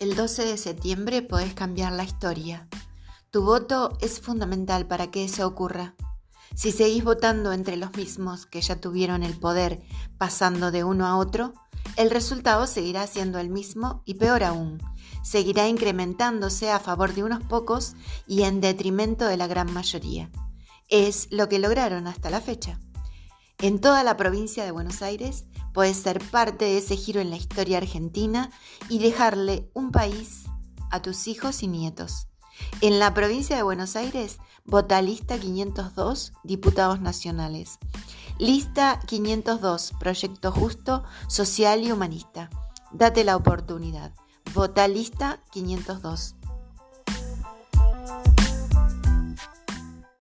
El 12 de septiembre podés cambiar la historia. Tu voto es fundamental para que eso ocurra. Si seguís votando entre los mismos que ya tuvieron el poder pasando de uno a otro, el resultado seguirá siendo el mismo y peor aún, seguirá incrementándose a favor de unos pocos y en detrimento de la gran mayoría. Es lo que lograron hasta la fecha. En toda la provincia de Buenos Aires puedes ser parte de ese giro en la historia argentina y dejarle un país a tus hijos y nietos. En la provincia de Buenos Aires, vota lista 502, diputados nacionales. Lista 502, proyecto justo, social y humanista. Date la oportunidad. Vota lista 502.